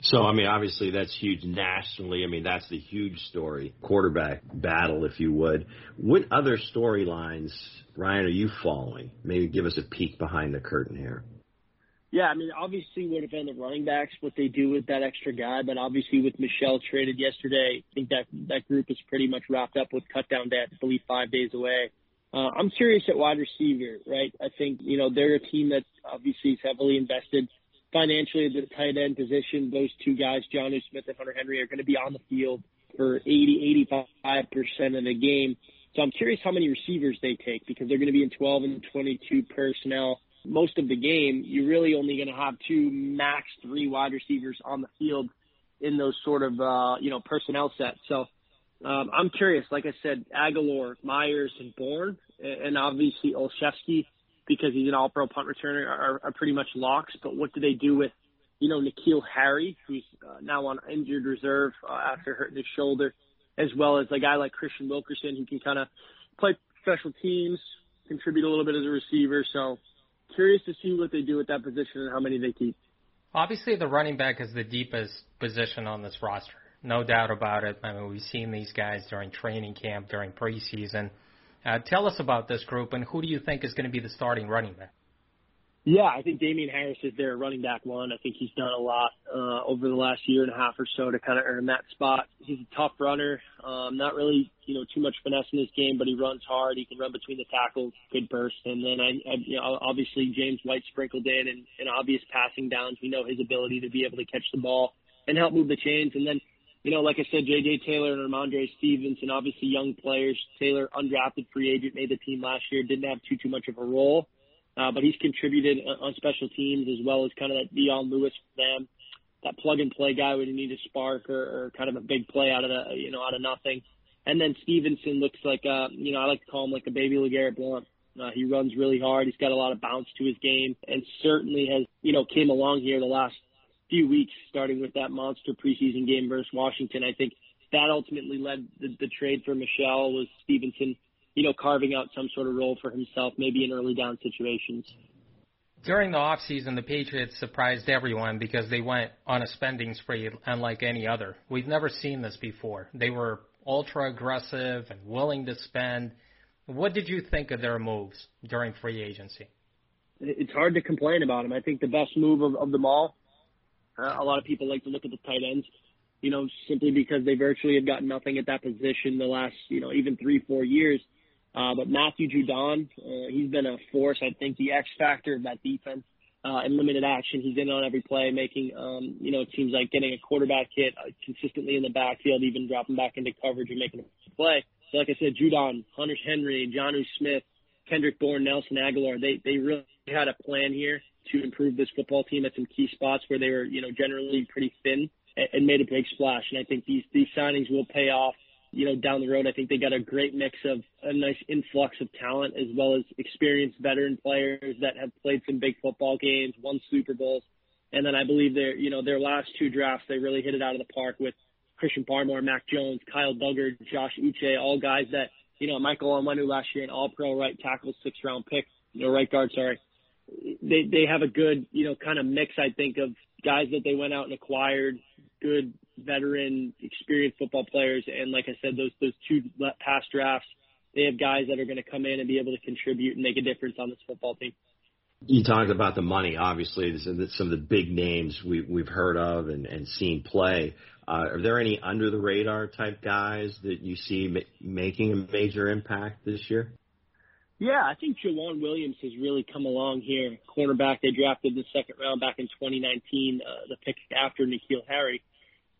So, I mean, obviously that's huge nationally. I mean, that's the huge story, quarterback battle, if you would. What other storylines, Ryan, are you following? Maybe give us a peek behind the curtain here. Yeah, I mean, obviously would have been the running backs, what they do with that extra guy, but obviously with Michel traded yesterday, I think that that group is pretty much wrapped up with cut down day, I believe five days away. Uh, I'm curious at wide receiver, right? I think, you know, they're a team that obviously is heavily invested financially the tight end position. Those two guys, Jonnu Smith and Hunter Henry, are going to be on the field for 80, 85% of the game. So I'm curious how many receivers they take because they're going to be in 12 and 22 personnel most of the game. You're really only going to have two, max three wide receivers on the field in those sort of, uh, you know, personnel sets. So, um, I'm curious, like I said, Agholor, Meyers, and Bourne, and obviously Olszewski because he's an all-pro punt returner, are, are pretty much locks. But what do they do with, you know, N'Keal Harry, who's uh, now on injured reserve uh, after hurting his shoulder, as well as a guy like Kristian Wilkerson who can kind of play special teams, contribute a little bit as a receiver. So curious to see what they do with that position and how many they keep. Obviously, the running back is the deepest position on this roster. No doubt about it. I mean, we've seen these guys during training camp, during preseason. Uh, tell us about this group and who do you think is going to be the starting running back? Yeah, I think Damien Harris is their running back one. I think he's done a lot uh, over the last year and a half or so to kind of earn that spot. He's a tough runner, um, not really you know too much finesse in his game, but he runs hard. He can run between the tackles, good burst, and then I, I you know obviously James White sprinkled in and, and obvious passing downs. We know his ability to be able to catch the ball and help move the chains, and then you know, like I said, J.J. Taylor and Rhamondre Stevenson, obviously young players. Taylor, undrafted free agent, made the team last year, didn't have too too much of a role, uh, but he's contributed on special teams as well as kind of that Dion Lewis for them, that plug and play guy when you need a spark or, or kind of a big play out of the you know out of nothing. And then Stevenson looks like uh you know I like to call him like a baby LeGarrette Blount. Uh, he runs really hard. He's got a lot of bounce to his game, and certainly has you know came along here the last few weeks, starting with that monster preseason game versus Washington. I think that ultimately led the, the trade for Michel was Stevenson, you know, carving out some sort of role for himself, maybe in early down situations. During the offseason, the Patriots surprised everyone because they went on a spending spree unlike any other. We've never seen this before. They were ultra aggressive and willing to spend. What did you think of their moves during free agency? It's hard to complain about them. I think the best move of, of them all a lot of people like to look at the tight ends, you know, simply because they virtually have gotten nothing at that position the last, you know, even three, four years. Uh, but Matthew Judon, uh, he's been a force. I think the X factor of that defense uh, in limited action. He's in on every play, making, um, you know, it seems like getting a quarterback hit uh, consistently in the backfield, even dropping back into coverage and making a play. So like I said, Judon, Hunter Henry, Jonnu Smith, Kendrick Bourne, Nelson Agholor, they they really had a plan here to improve this football team at some key spots where they were, you know, generally pretty thin and made a big splash. And I think these these signings will pay off, you know, down the road. I think they got a great mix of a nice influx of talent as well as experienced veteran players that have played some big football games, won Super Bowls. And then I believe their, you know, their last two drafts, they really hit it out of the park with Christian Barmore, Mac Jones, Kyle Dugger, Josh Uche, all guys that, you know, Michael Onwenu last year, an all pro right tackle, six round pick, you know, right guard, sorry they they have a good you know kind of mix I think of guys that they went out and acquired, good veteran, experienced football players, and like I said, those those two past drafts, they have guys that are going to come in and be able to contribute and make a difference on this football team. You talked about the money. Obviously, some of the big names we, we've heard of and, and seen play. Uh, are there any under the radar type guys that you see ma- making a major impact this year? Yeah, I think Joejuan Williams has really come along here. Cornerback they drafted in the second round back in 2019, uh, the pick after N'Keal Harry.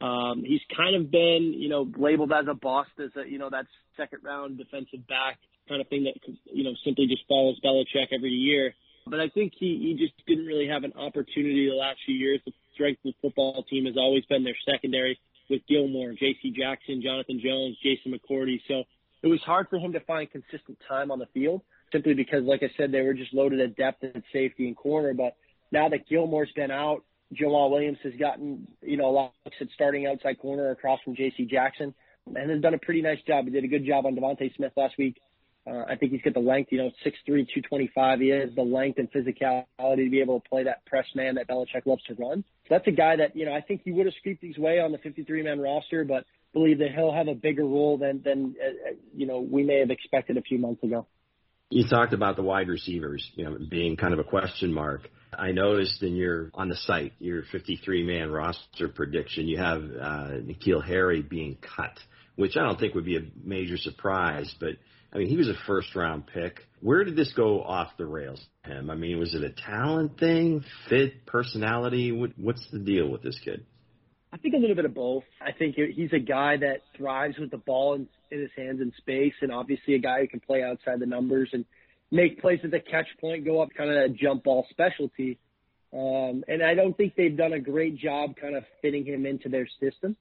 Um, he's kind of been, you know, labeled as a bust, as a, you know, that second round defensive back kind of thing that, you know, simply just follows Belichick every year. But I think he, he just didn't really have an opportunity the last few years. The strength of the football team has always been their secondary with Gilmore, J.C. Jackson, Jonathan Jones, Jason McCourty. So it was hard for him to find consistent time on the field simply because, like I said, they were just loaded at depth and safety and corner. But now that Gilmore's been out, Jamal Williams has gotten, you know, a lot of looks at starting outside corner across from J.C. Jackson, and has done a pretty nice job. He did a good job on DeVonta Smith last week. Uh, I think he's got the length, you know, 6'3", 225. He has the length and physicality to be able to play that press man that Belichick loves to run. So that's a guy that, you know, I think he would have scooped his way on the 53-man roster, but believe that he'll have a bigger role than, than uh, you know, we may have expected a few months ago. You talked about the wide receivers, you know, being kind of a question mark. I noticed in your on the site your 53 man roster prediction, you have uh, N'Keal Harry being cut, which I don't think would be a major surprise. But I mean, he was a first round pick. Where did this go off the rails? Him? I mean, was it a talent thing, fit, personality? What, what's the deal with this kid? I think a little bit of both. I think he's a guy that thrives with the ball in, in his hands in space, and obviously a guy who can play outside the numbers and make plays at the catch point, go up kind of a jump ball specialty. Um, and I don't think they've done a great job kind of fitting him into their system.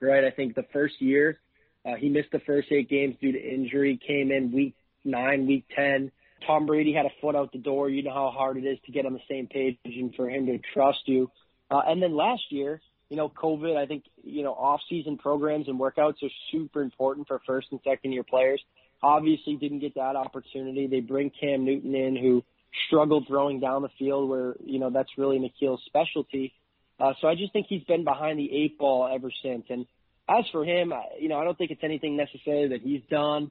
Right. I think the first year, uh, he missed the first eight games due to injury, came in week nine, week 10. Tom Brady had a foot out the door. You know how hard it is to get on the same page and for him to trust you. Uh, and then last year, you know, COVID, I think, you know, off-season programs and workouts are super important for first and second year players. Obviously didn't get that opportunity. They bring Cam Newton in who struggled throwing down the field where, you know, that's really N'Keal's specialty. Uh, so I just think he's been behind the eight ball ever since. And as for him, you know, I don't think it's anything necessarily that he's done.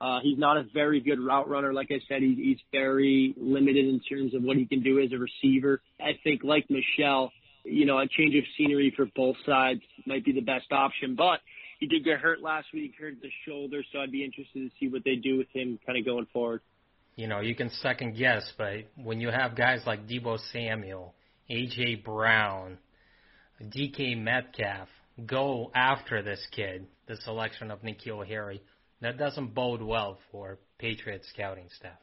Uh, he's not a very good route runner. Like I said, he's, he's very limited in terms of what he can do as a receiver. I think like Michel, you know, a change of scenery for both sides might be the best option. But he did get hurt last week, hurt the shoulder, so I'd be interested to see what they do with him kind of going forward. You know, you can second guess, but when you have guys like Deebo Samuel, AJ Brown, DK Metcalf go after this kid, the selection of N'Keal Harry, that doesn't bode well for Patriots scouting staff.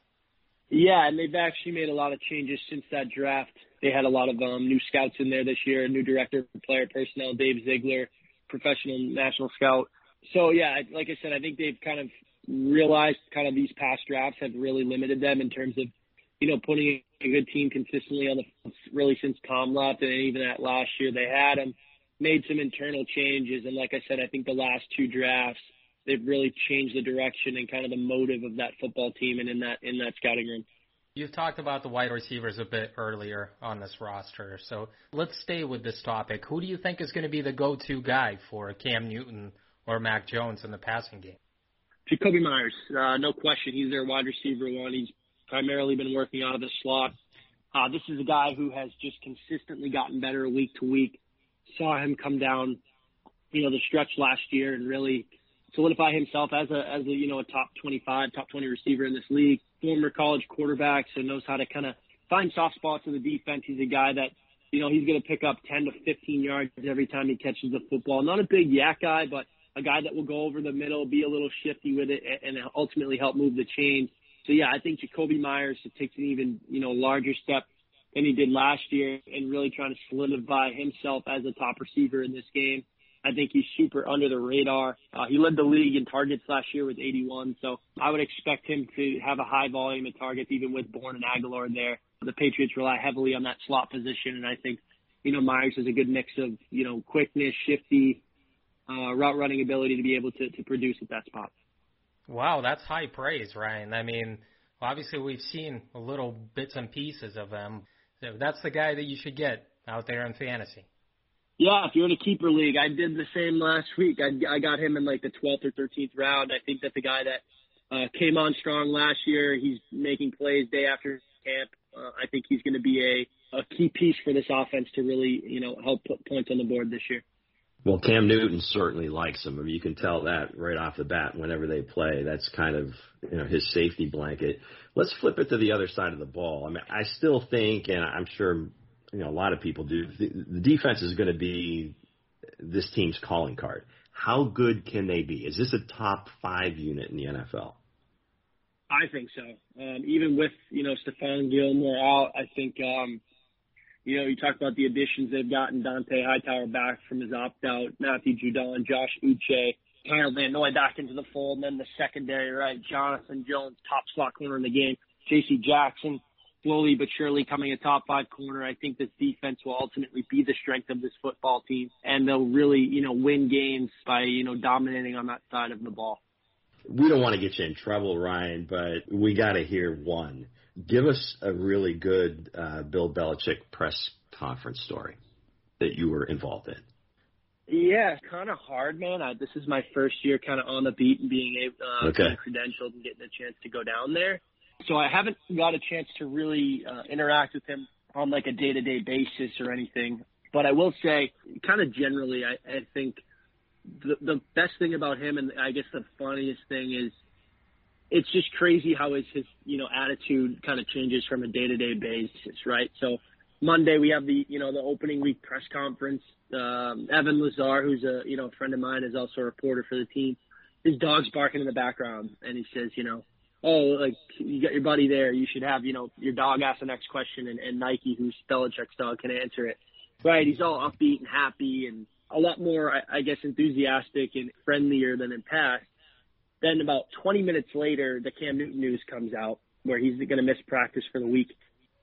Yeah, and they've actually made a lot of changes since that draft. They had a lot of um, new scouts in there this year, new director of player personnel, Dave Ziegler, professional national scout. So yeah, like I said, I think they've kind of realized kind of these past drafts have really limited them in terms of, you know, putting a good team consistently on the field. really since Tom left and even that last year they had him, made some internal changes. And like I said, I think the last two drafts, they've really changed the direction and kind of the motive of that football team and in that in that scouting room. You've talked about the wide receivers a bit earlier on this roster, so let's stay with this topic. Who do you think is going to be the go-to guy for Cam Newton or Mac Jones in the passing game? Jakobi Meyers, uh, no question. He's their wide receiver one. He's primarily been working out of the slot. Uh, this is a guy who has just consistently gotten better week to week. Saw him come down, you know, the stretch last year and really solidify himself as a as a you know a top 25, top 20 receiver in this league. Former college quarterback, so knows how to kind of find soft spots in the defense. He's a guy that you know he's going to pick up 10 to 15 yards every time he catches the football. Not a big YAC guy, but a guy that will go over the middle, be a little shifty with it, and ultimately help move the chains. So yeah, I think Jakobi Meyers takes an even you know larger step than he did last year, and really trying to solidify himself as a top receiver in this game. I think he's super under the radar. Uh, he led the league in targets last year with 81, so I would expect him to have a high volume of targets, even with Bourne and Agholor there. The Patriots rely heavily on that slot position, and I think, you know, Meyers is a good mix of, you know, quickness, shifty, uh, route running ability to be able to, to produce at that spot. Wow, that's high praise, Ryan. I mean, obviously we've seen little bits and pieces of him. So that's the guy that you should get out there in fantasy. Yeah, if you're in a keeper league, I did the same last week. I, I got him in like the 12th or 13th round. I think that the guy that uh, came on strong last year, he's making plays day after camp. Uh, I think he's going to be a, a key piece for this offense to really, you know, help put points on the board this year. Well, Cam Newton certainly likes him. I mean, you can tell that right off the bat whenever they play. That's kind of you know his safety blanket. Let's flip it to the other side of the ball. I mean, I still think, and I'm sure you know a lot of people do. The, defense is going to be this team's calling card. How good can they be? Is this a top five unit in the NFL? I think so. Um, even with you know Stephon Gilmore out, I think um, you know you talk about the additions they've gotten. Dont'a Hightower back from his opt out, Matthew Judon, Josh Uche, Van Noy back into the fold, and then the secondary right, Jonathan Jones, top slot corner in the game, J.C. Jackson, slowly but surely coming a top five corner. I think this defense will ultimately be the strength of this football team, and they'll really, you know, win games by, you know, dominating on that side of the ball. We don't want to get you in trouble, Ryan, but we got to hear one. Give us a really good uh, Bill Belichick press conference story that you were involved in. Yeah, kind of hard, man. I, this is my first year kind of on the beat and being able, uh, okay. credentialed and getting a chance to go down there. So I haven't got a chance to really uh, interact with him on like a day to day basis or anything. But I will say, kind of generally, I, I think the the best thing about him, and I guess the funniest thing is, it's just crazy how his his you know attitude kind of changes from a day to day basis, right? So Monday we have the you know the opening week press conference. Um, Evan Lazar, who's a you know friend of mine, is also a reporter for the team. His dog's barking in the background, and he says, you know, oh, like you got your buddy there. You should have you know your dog ask the next question, and, and Nike, who's Belichick's dog, can answer it. Right? He's all upbeat and happy, and a lot more, I, I guess, enthusiastic and friendlier than in past. Then about 20 minutes later, the Cam Newton news comes out where he's going to miss practice for the week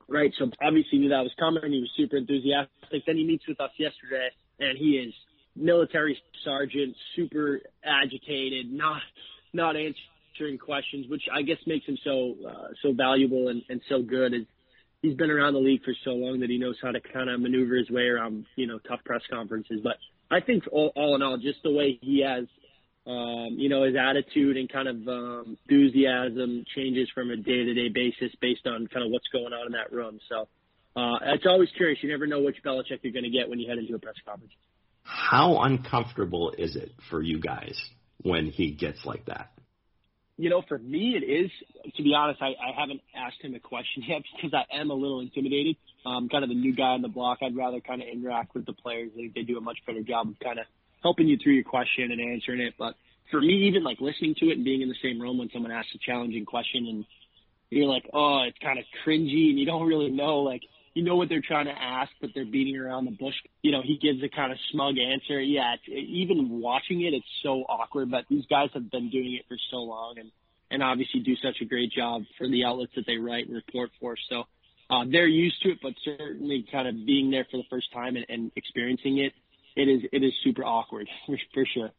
right? So obviously knew that was coming. He was super enthusiastic. Then he meets with us yesterday, and he is military sergeant, super agitated, not not answering questions, which I guess makes him so uh, so valuable and, and so good. Is he's been around the league for so long that he knows how to kind of maneuver his way around you know tough press conferences. But I think all, all in all, just the way he has um, you know, his attitude and kind of um, enthusiasm changes from a day-to-day basis based on kind of what's going on in that room. So uh, it's always curious. You never know which Belichick you're going to get when you head into a press conference. How uncomfortable is it for you guys when he gets like that? You know, for me, it is. To be honest, I, I haven't asked him a question yet because I am a little intimidated. I'm kind of the new guy on the block. I'd rather kind of interact with the players. I think they do a much better job of kind of helping you through your question and answering it. But for me, even like listening to it and being in the same room when someone asks a challenging question and you're like, oh, it's kind of cringy and you don't really know, like, you know what they're trying to ask, but they're beating around the bush. You know, he gives a kind of smug answer. Yeah, even watching it, it's so awkward, but these guys have been doing it for so long and, and obviously do such a great job for the outlets that they write and report for. So, uh, they're used to it, but certainly kind of being there for the first time and, and experiencing it, it is it is super awkward for, for sure.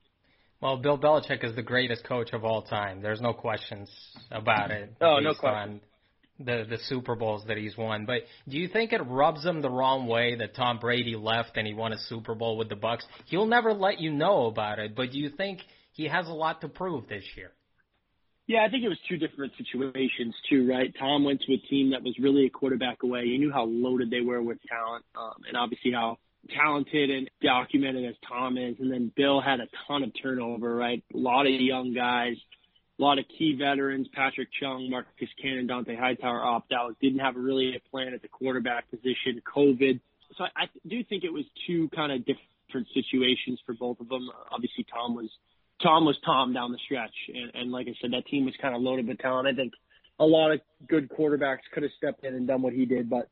Well, Bill Belichick is the greatest coach of all time. There's no questions about it. Oh, no question. The the Super Bowls that he's won, but do you think it rubs him the wrong way that Tom Brady left and he won a Super Bowl with the Bucs? He'll never let you know about it, but do you think he has a lot to prove this year? Yeah, I think it was two different situations too, right? Tom went to a team that was really a quarterback away. He knew how loaded they were with talent, um, and obviously how talented and documented as Tom is. And then Bill had a ton of turnover, right? A lot of young guys, a lot of key veterans, Patrick Chung, Marcus Cannon, Dont'a Hightower opt out, didn't have a really a plan at the quarterback position, COVID. So I, I do think it was two kind of different situations for both of them. Obviously Tom was, Tom was Tom down the stretch. And, and like I said, that team was kind of loaded with talent. I think a lot of good quarterbacks could have stepped in and done what he did, but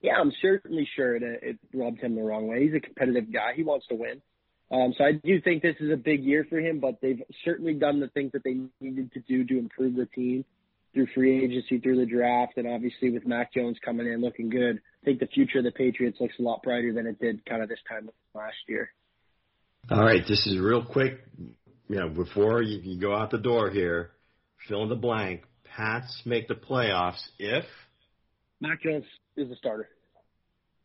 yeah, I'm certainly sure it, it rubbed him the wrong way. He's a competitive guy. He wants to win. Um, so I do think this is a big year for him, but they've certainly done the things that they needed to do to improve the team through free agency, through the draft, and obviously with Mac Jones coming in looking good. I think the future of the Patriots looks a lot brighter than it did kind of this time last year. All right, this is real quick. You know, before you, you go out the door here, fill in the blank. Pats make the playoffs if Mac Jones is a starter.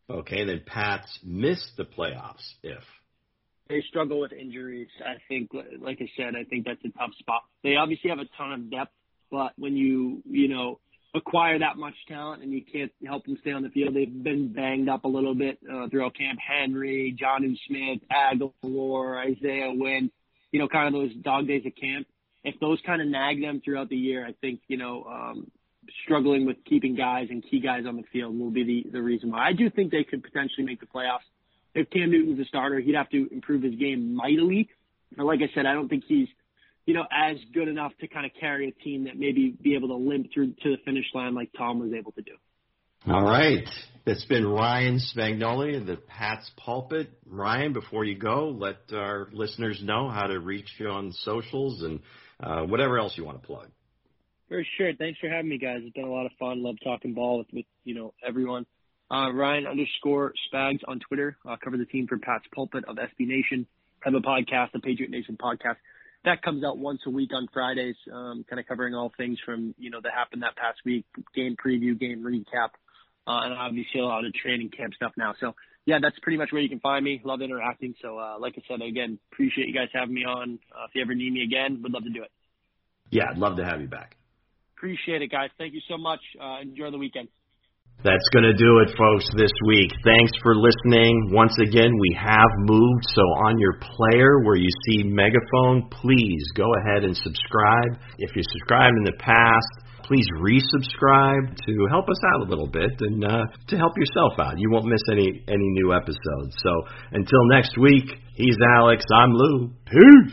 Okay, then Pats miss the playoffs if they struggle with injuries. I think, like I said, I think that's a tough spot. They obviously have a ton of depth, but when you you know acquire that much talent and you can't help them stay on the field, they've been banged up a little bit uh, throughout camp. Henry, Jonnu Smith, Agholor, Isaiah Wynn, you know, kind of those dog days of camp. If those kind of nag them throughout the year, I think you know um, struggling with keeping guys and key guys on the field will be the, the reason why. I do think they could potentially make the playoffs. If Cam Newton's a starter, he'd have to improve his game mightily. But like I said, I don't think he's, you know, as good enough to kind of carry a team that maybe be able to limp through to the finish line like Tom was able to do. All right. It's been Ryan Spagnoli, the Pats Pulpit. Ryan, before you go, let our listeners know how to reach you on socials and uh, whatever else you want to plug. For sure. Thanks for having me, guys. It's been a lot of fun. Love talking ball with, with you know everyone. Uh, Ryan underscore Spags on Twitter. Uh, cover the team for Pat's Pulpit of SB Nation. Have a podcast, the Patriot Nation podcast. That comes out once a week on Fridays, um, kind of covering all things from you know that happened that past week, game preview, game recap, uh, and obviously a lot of training camp stuff now. So yeah, that's pretty much where you can find me. Love interacting. So uh, like I said, again, appreciate you guys having me on. Uh, if you ever need me again, would love to do it. Yeah, I'd love to have you back. Appreciate it, guys. Thank you so much. Uh, enjoy the weekend. That's going to do it, folks, this week. Thanks for listening. Once again, we have moved, so on your player where you see Megaphone, please go ahead and subscribe. If you subscribed in the past, please resubscribe to help us out a little bit and uh, to help yourself out. You won't miss any any new episodes. So until next week, he's Alex. I'm Lou. Peace.